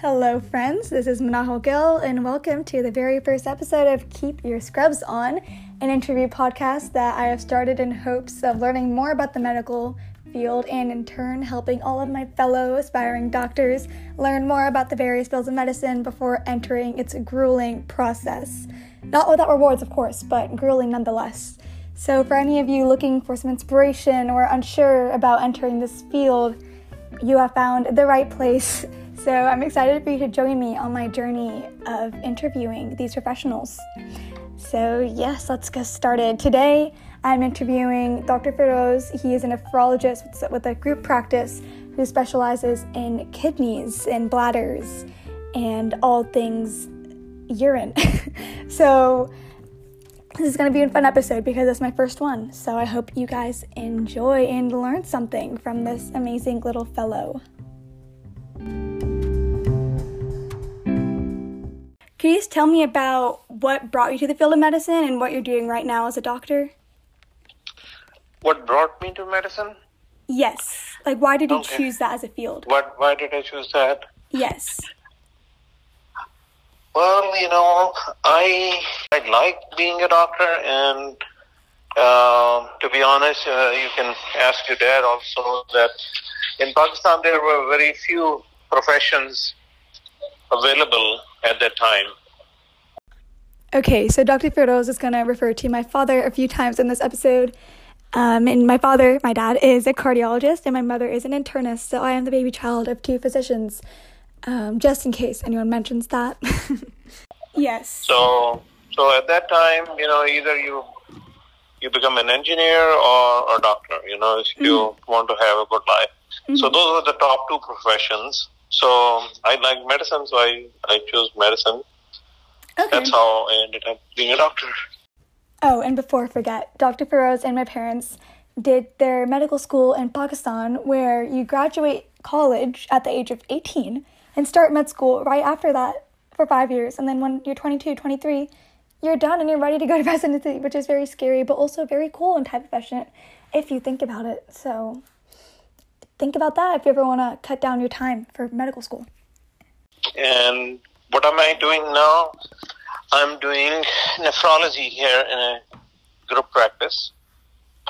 Hello, friends. This is Manahal Gill, and welcome to the very first episode of Keep Your Scrubs On, an interview podcast that I have started in hopes of learning more about the medical field and, in turn, helping all of my fellow aspiring doctors learn more about the various fields of medicine before entering its grueling process. Not without rewards, of course, but grueling nonetheless. So, for any of you looking for some inspiration or unsure about entering this field, you have found the right place. So I'm excited for you to join me on my journey of interviewing these professionals. So, yes, let's get started. Today, I'm interviewing Dr. Feroz. He is a nephrologist with a group practice who specializes in kidneys and bladders and all things urine. so, this is going to be a fun episode because it's my first one. So, I hope you guys enjoy and learn something from this amazing little fellow. You just tell me about what brought you to the field of medicine and what you're doing right now as a doctor? What brought me to medicine? Yes. Like, why did you Okay. choose that as a field? What? Why did I choose that? Yes. Well, you know, I I like being a doctor, and um, to be honest, uh, you can ask your dad also that in Pakistan there were very few professions available at that time. Okay, so Dr. Feroz is going to refer to my father a few times in this episode. Um, and my father, my dad, is a cardiologist, and my mother is an internist, so I am the baby child of two physicians, um, just in case anyone mentions that. yes. So, so at that time, you know, either you you become an engineer or a doctor. You know, if you want to have a good life. So those are the top two professions. So I like medicine, so I I chose medicine. Okay. That's how I ended up being a doctor. Oh, and before I forget, Dr. Feroz and my parents did their medical school in Pakistan, where you graduate college at the age of 18 and start med school right after that for five years. And then when you're 22, 23, you're done and you're ready to go to residency, which is very scary, but also very cool and type efficient if you think about it. So think about that if you ever want to cut down your time for medical school. And what am I doing now? I'm doing nephrology here in a group practice.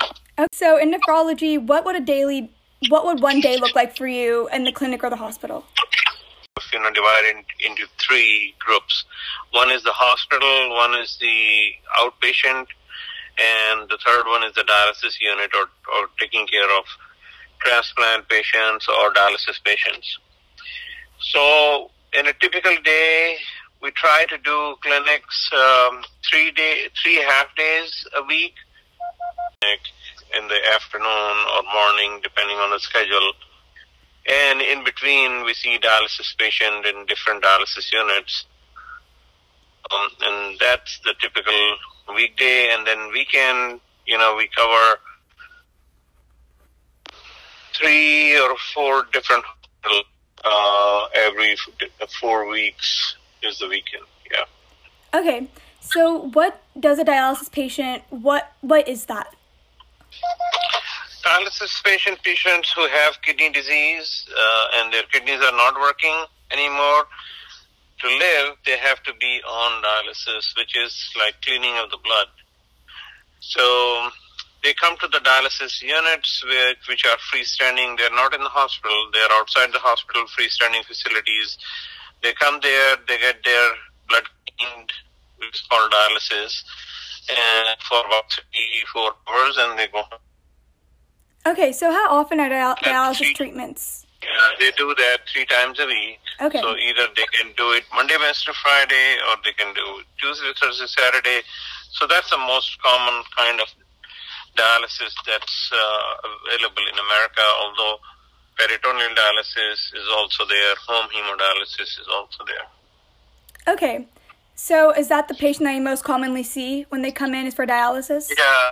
Okay, So in nephrology, what would a daily, what would one day look like for you in the clinic or the hospital? you know divided in, into three groups. One is the hospital, one is the outpatient, and the third one is the dialysis unit or, or taking care of transplant patients or dialysis patients. So in a typical day, we try to do clinics um, three day, three half days a week, in the afternoon or morning, depending on the schedule. And in between, we see dialysis patient in different dialysis units. Um, and that's the typical weekday. And then weekend, you know, we cover three or four different hospitals uh, every four weeks is the weekend. Yeah. Okay, so what does a dialysis patient? What what is that? dialysis patient patients who have kidney disease uh, and their kidneys are not working anymore to live they have to be on dialysis which is like cleaning of the blood so they come to the dialysis units which, which are freestanding they're not in the hospital they're outside the hospital freestanding facilities they come there they get their blood cleaned which is called dialysis and for about three four hours and they go home Okay, so how often are dial- dialysis see. treatments? Yeah, they do that three times a week. Okay. So either they can do it Monday, Wednesday, Friday, or they can do Tuesday, Thursday, Saturday. So that's the most common kind of dialysis that's uh, available in America. Although peritoneal dialysis is also there, home hemodialysis is also there. Okay, so is that the patient that you most commonly see when they come in is for dialysis? Yeah.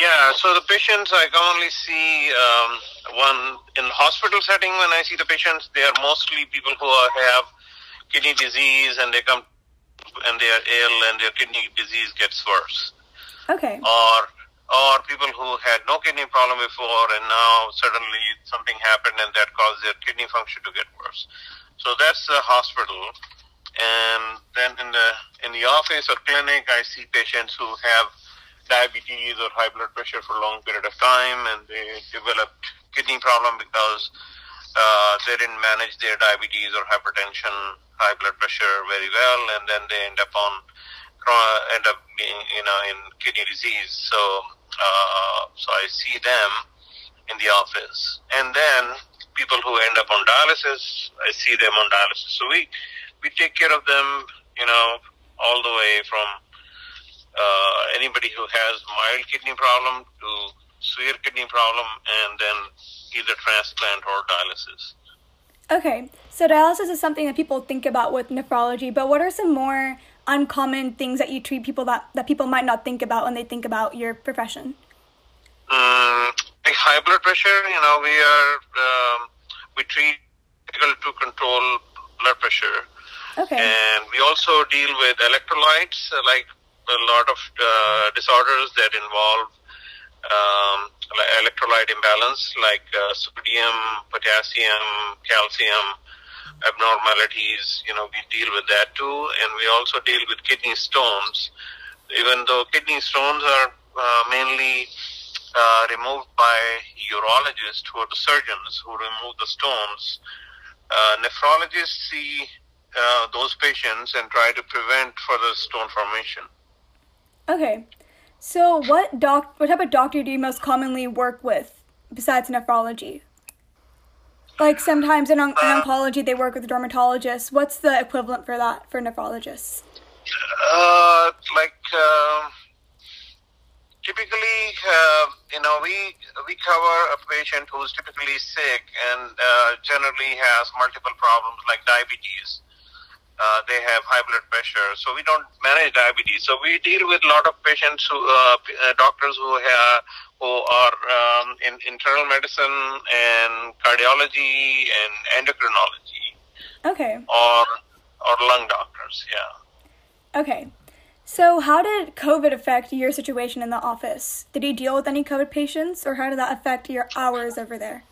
Yeah, so the patients I commonly see um, one in the hospital setting when I see the patients, they are mostly people who are, have kidney disease and they come and they are ill and their kidney disease gets worse. Okay. Or or people who had no kidney problem before and now suddenly something happened and that caused their kidney function to get worse. So that's the hospital. And then in the in the office or clinic, I see patients who have diabetes or high blood pressure for a long period of time, and they developed kidney problem because uh, they didn't manage their diabetes or hypertension, high blood pressure very well, and then they end up on end up being you know in kidney disease. So uh, so I see them in the office, and then people who end up on dialysis, I see them on dialysis. So we we take care of them, you know, all the way from uh, anybody who has mild kidney problem to severe kidney problem, and then either transplant or dialysis. Okay, so dialysis is something that people think about with nephrology, but what are some more uncommon things that you treat people that, that people might not think about when they think about your profession? Um, like high blood pressure, you know, we are um, we treat to control blood pressure. Okay. And we also deal with electrolytes, like a lot of uh, disorders that involve um, electrolyte imbalance, like uh, sodium, potassium, calcium abnormalities. You know, we deal with that too, and we also deal with kidney stones. Even though kidney stones are uh, mainly uh, removed by urologists who are the surgeons who remove the stones, uh, nephrologists see uh, those patients and try to prevent further stone formation. Okay. So, what doc? What type of doctor do you most commonly work with besides nephrology? Like sometimes in, on- in oncology, they work with dermatologists. What's the equivalent for that for nephrologists? Uh, like uh, typically, uh, you know, we we cover a patient who's typically sick and uh, generally has multiple problems like diabetes uh, they have high blood pressure. So we don't manage diabetes. So we deal with a lot of patients who, uh, uh, doctors who have, who are um, in internal medicine and cardiology and endocrinology. Okay. Or or lung doctors. Yeah. Okay. So, how did COVID affect your situation in the office? Did you deal with any COVID patients, or how did that affect your hours over there?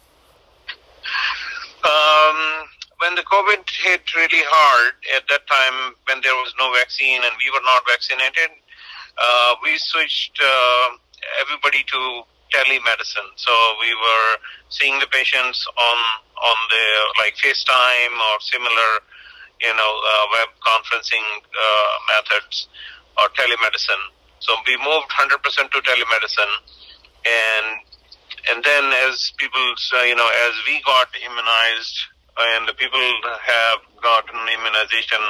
Um, when the COVID hit really hard at that time, when there was no vaccine and we were not vaccinated, uh, we switched uh, everybody to telemedicine. So we were seeing the patients on on the like FaceTime or similar, you know, uh, web conferencing uh, methods or telemedicine. So we moved 100% to telemedicine, and and then as people, uh, you know, as we got immunized and the people have gotten immunization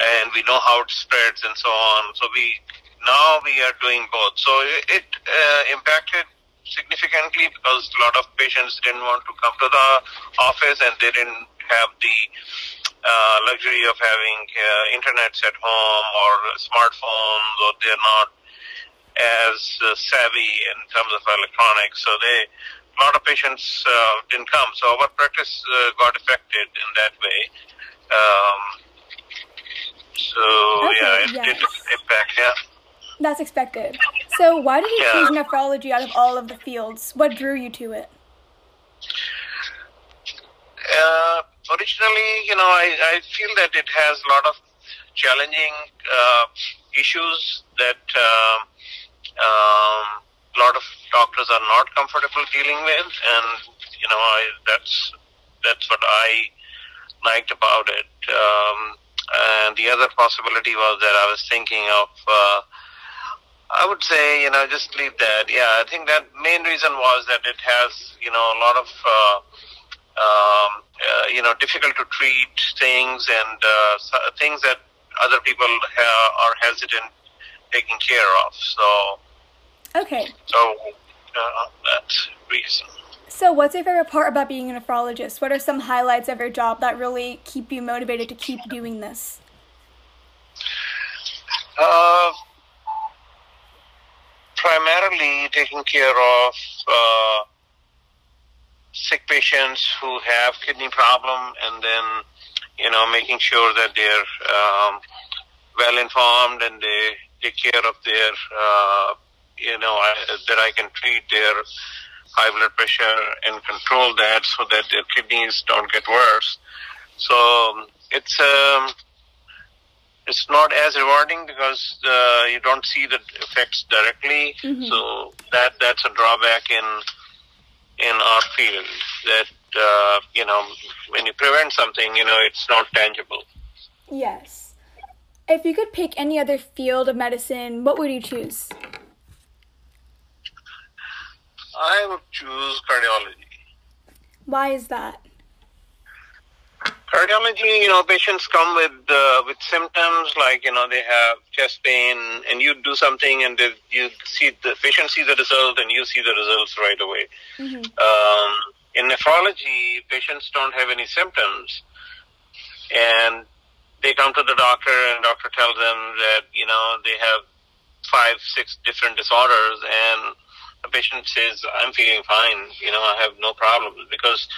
and we know how it spreads and so on. So we now we are doing both. So it, uh, impacted significantly because a lot of patients didn't want to come to the office and they didn't have the uh, luxury of having uh, internets at home or smartphones or they're not as uh, savvy in terms of electronics. So they a lot of patients uh, didn't come. So our practice uh, got affected in that way. Um, so okay, yeah, it yes. did impact. Yeah. That's expected. So why did you yeah. choose nephrology out of all of the fields? What drew you to it? Uh, originally, you know, I, I feel that it has a lot of challenging uh, issues that um, a lot of doctors are not comfortable dealing with, and you know I, that's that's what I liked about it. Um, and the other possibility was that I was thinking of. Uh, I would say, you know, just leave that. Yeah, I think that main reason was that it has, you know, a lot of, uh, um, uh, you know, difficult to treat things and uh, things that other people ha- are hesitant taking care of. So, Okay. So uh, that's reason. So, what's your favorite part about being a nephrologist? What are some highlights of your job that really keep you motivated to keep doing this? Uh, primarily taking care of uh, sick patients who have kidney problem, and then you know making sure that they're um, well informed and they take care of their uh, you know, I, that I can treat their high blood pressure and control that so that their kidneys don't get worse. So it's um, it's not as rewarding because uh, you don't see the effects directly. Mm-hmm. So that that's a drawback in in our field. That uh, you know, when you prevent something, you know, it's not tangible. Yes. If you could pick any other field of medicine, what would you choose? I would choose cardiology. Why is that? Cardiology, you know, patients come with uh, with symptoms like you know they have chest pain, and you do something, and they, you see the patient see the result, and you see the results right away. Mm-hmm. Um, in nephrology, patients don't have any symptoms, and they come to the doctor, and doctor tells them that you know they have five, six different disorders, and the patient says, "I'm feeling fine. You know, I have no problems because."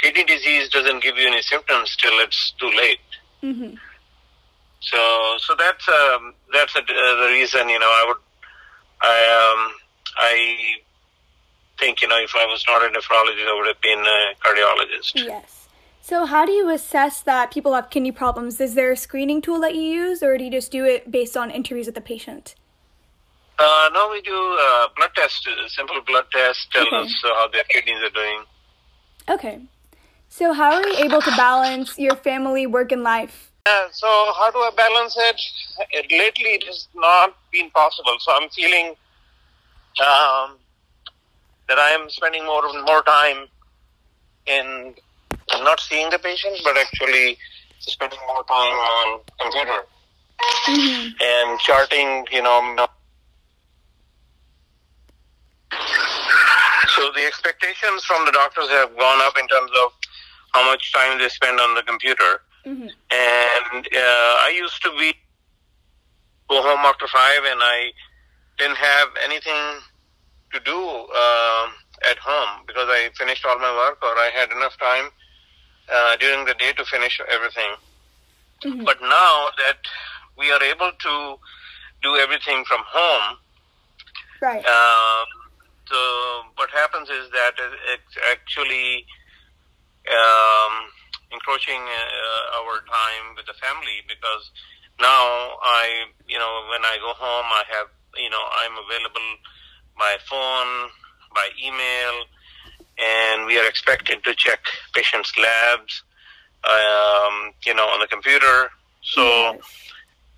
kidney disease doesn't give you any symptoms till it's too late. Mm-hmm. So, so that's um, that's a, uh, the reason. You know, I would, I um, I think you know if I was not a nephrologist, I would have been a cardiologist. Yes. So, how do you assess that people have kidney problems? Is there a screening tool that you use, or do you just do it based on interviews with the patient? Uh, no, we do uh, blood test, simple blood test, tell Okay. us uh, how their kidneys are doing. Okay. So, how are you able to balance your family, work, and life? Uh, so how do I balance it? it? Lately, it has not been possible. So I'm feeling um, that I am spending more and more time in not seeing the patient, but actually spending more time on computer and charting. You know. So the expectations from the doctors have gone up in terms of how much time they spend on the computer Mm-hmm. and uh, I used to be go home after five, and I didn't have anything to do uh, at home because I finished all my work, or I had enough time uh, during the day to finish everything. Mhm. But now that we are able to do everything from home, Right. um, so what happens is that it's actually um, encroaching uh, our time with the family because now I, you know, when I go home, I have, you know, I'm available by phone, by email, and we are expected to check patients' labs, um, you know, on the computer. So. Yes.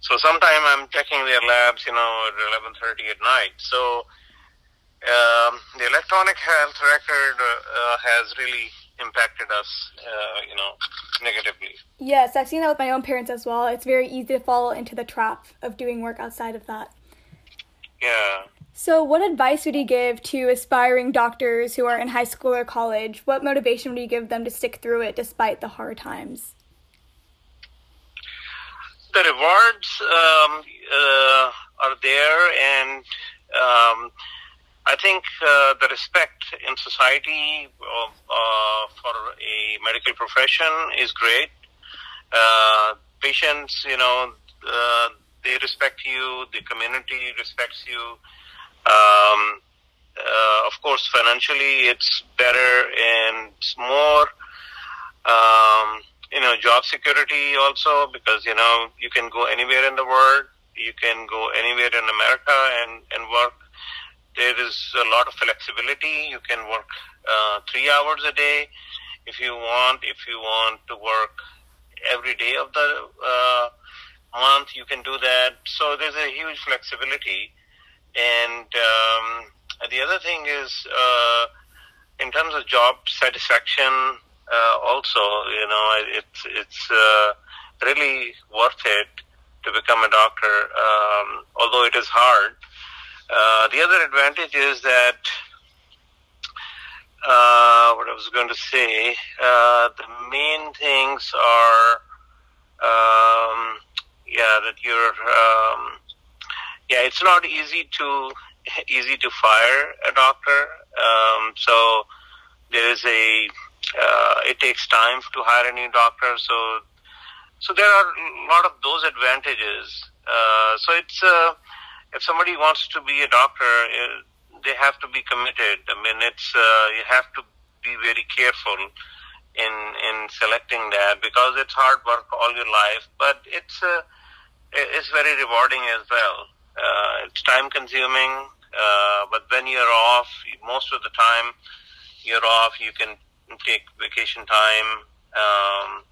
So sometime I'm checking their labs, you know, at 11:30 at night. So um, the electronic health record uh, uh, has really impacted us, uh, you know, negatively. Yes, I've seen that with my own parents as well. It's very easy to fall into the trap of doing work outside of that. Yeah. So, what advice would you give to aspiring doctors who are in high school or college? What motivation would you give them to stick through it despite the hard times? The rewards um, uh, are there, and um, I think uh, the respect in society uh, for a medical profession is great. Uh, patients, you know, uh, they respect you. The community respects you. Um, uh, of course, financially, it's better and it's more. Um, you know, job security also because you know you can go anywhere in the world. You can go anywhere in America and and work. There is a lot of flexibility. You can work uh, three hours a day if you want. If you want to work every day of the uh, month, you can do that. So there's a huge flexibility. And um, the other thing is, uh, in terms of job satisfaction, uh, also, you know, it's it's uh, really worth it to become a doctor, um, although it is hard. Uh, the other advantage is that uh, what I was going to say, uh, the main things are, um, yeah, that you're, um, yeah, it's not easy to easy to fire a doctor. Um, so there is a, uh, it takes time to hire a new doctor. So, so there are a lot of those advantages. Uh, so it's, uh, if somebody wants to be a doctor, uh, they have to be committed. I mean, it's uh, you have to be very careful in in selecting that because it's hard work all your life, but it's uh, it's very rewarding as well. Uh, it's time consuming, uh, but when you're off, most of the time you're off, you can take vacation time um,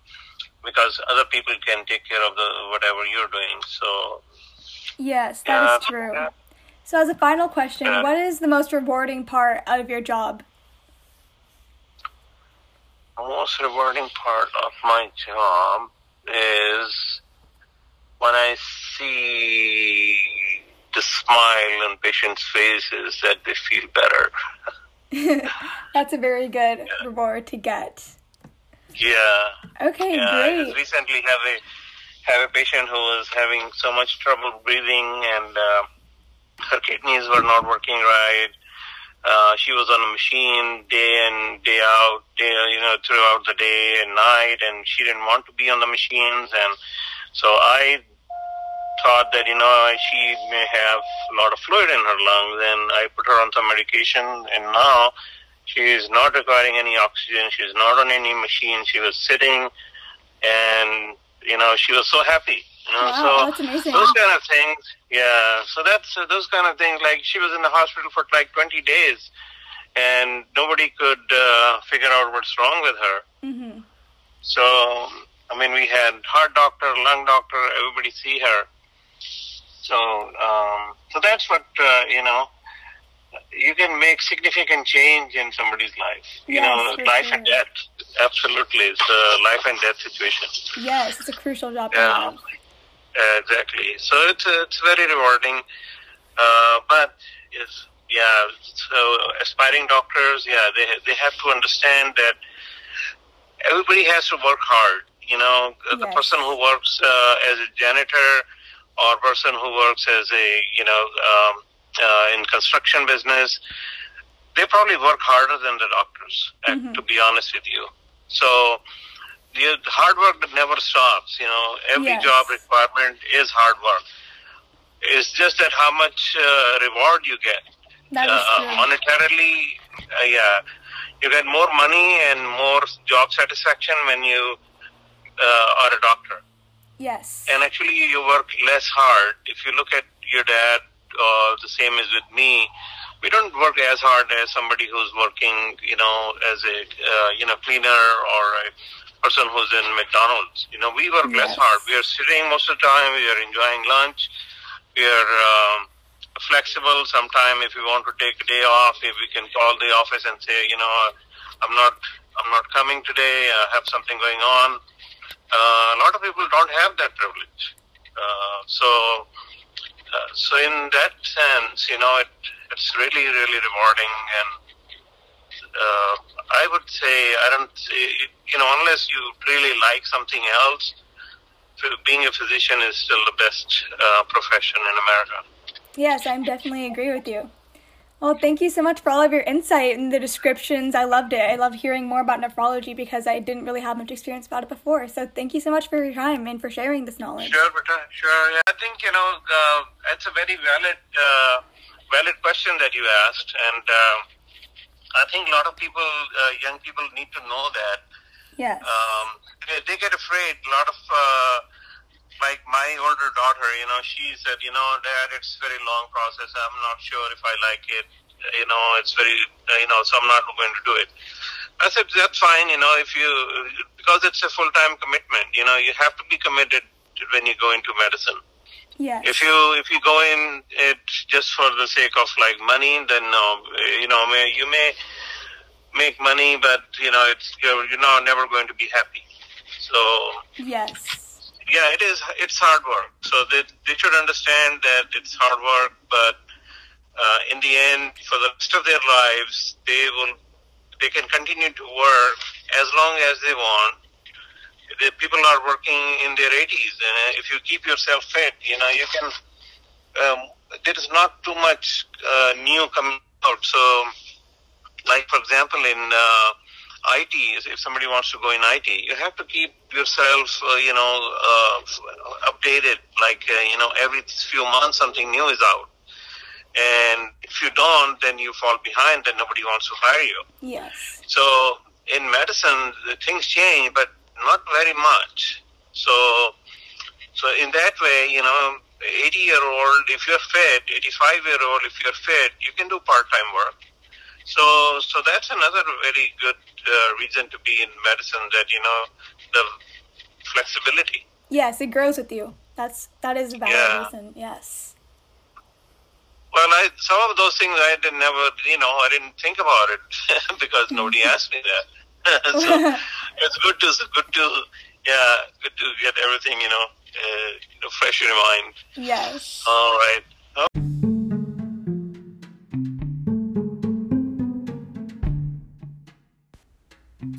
because other people can take care of the whatever you're doing. So yes, that uh, is true. Yeah. So as a final question, what is the most rewarding part of your job? The most rewarding part of my job is when I see the smile on patients' faces that they feel better. That's a very good yeah. reward to get. Yeah. Okay, yeah, great. I just recently have a have a patient who was having so much trouble breathing and uh, her kidneys were not working right. Uh, she was on a machine day in, day out, day, you know, throughout the day and night, and she didn't want to be on the machines. And so I thought that, you know, she may have a lot of fluid in her lungs, and I put her on some medication, and now she is not requiring any oxygen. She's not on any machine. She was sitting, and, you know, she was so happy. You know, wow, so that's amazing. those kind of things, yeah. So that's uh, those kind of things. Like she was in the hospital for like 20 days, and nobody could uh, figure out what's wrong with her. Mm-hmm. So, I mean, we had heart doctor, lung doctor, everybody see her. So, um, so that's what uh, you know. You can make significant change in somebody's life. You Yes, know, life sure. and death. Absolutely, it's a life and death situation. Yes, it's a crucial job Yeah. Uh, exactly. So it's it's very rewarding, uh, but it's, yeah. So aspiring doctors, yeah, they they have to understand that everybody has to work hard. You know, the Yes. person who works uh, as a janitor or person who works as a you know um, uh, in construction business, they probably work harder than the doctors. Mhm. To be honest with you, so the hard work that never stops. You know, every Yes. job requirement is hard work. It's just that how much uh, reward you get. That Uh, monetarily, uh, yeah, you get more money and more job satisfaction when you uh, are a doctor. Yes. And actually, you work less hard. If you look at your dad, uh, the same is with me. We don't work as hard as somebody who's working, you know, as a uh, you know cleaner or a person who's in McDonald's. You know, we work less hard. We are sitting most of the time. We are enjoying lunch. We are um, flexible. Sometime, if we want to take a day off, if we can call the office and say, you know, I'm not, I'm not coming today. I have something going on. Uh, a lot of people don't have that privilege. Uh, so, so in that sense, you know, it, it's really, really rewarding. And uh, I would say, I don't you know, unless you really like something else, being a physician is still the best uh, profession in America. Yes, I definitely agree with you. Well, thank you so much for all of your insight and the descriptions. I loved it. I love hearing more about nephrology because I didn't really have much experience about it before. So thank you so much for your time and for sharing this knowledge. Sure, but sure. Yeah, I think you know uh, it's a very valid, uh, valid question that you asked, and uh, I think a lot of people, uh, young people, need to know that. Yes. Um, they, they get afraid. A lot of uh, like my older daughter, you know, she said, you know, Dad, it's very long process. I'm not sure if I like it. You know, it's very, you know, so I'm not going to do it. I said that's fine. You know, if you because it's a full time commitment. You know, you have to be committed when you go into medicine. yes. If you if you go in it just for the sake of like money, then no, you know, may, you may make money, but you know, it's you're you're not never going to be happy. So yes. Yeah, it is. It's hard work. So they they should understand that it's hard work, but uh, in the end, for the rest of their lives, they will they can continue to work as long as they want. The people are working in their 80s, and if you keep yourself fit, you know you can. Um, there is not too much uh, new coming out. So, like for example, in uh, IT, if somebody wants to go in IT, you have to keep yourself, uh, you know, uh, updated. Like, uh, you know, every few months something new is out. And if you don't, then you fall behind and nobody wants to hire you. Yes. So in medicine, things change, but not very much. So, so in that way, you know, 80 year old, if you're fit, 85 year old, if you're fit, you can do part time work. So, so that's another very good uh, reason to be in medicine. That you know, the flexibility. Yes, it grows with you. That's that is a valid Yeah. reason. Yes. Well, I, some of those things I didn't never, you know, I didn't think about it because nobody asked me that. so it's good to, good to, yeah, good to get everything, you know, uh, you know, fresh in your mind. Yes. All right.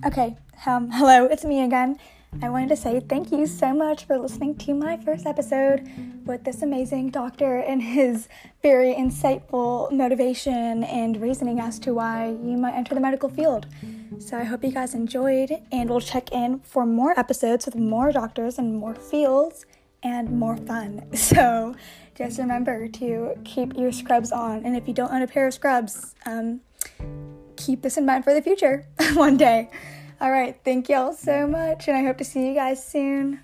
Okay, um, hello, it's me again. I wanted to say thank you so much for listening to my first episode with this amazing doctor and his very insightful motivation and reasoning as to why you might enter the medical field. So I hope you guys enjoyed, and we'll check in for more episodes with more doctors and more fields and more fun. So just remember to keep your scrubs on, and if you don't own a pair of scrubs, um, keep this in mind for the future one day. All right, thank y'all so much, and I hope to see you guys soon.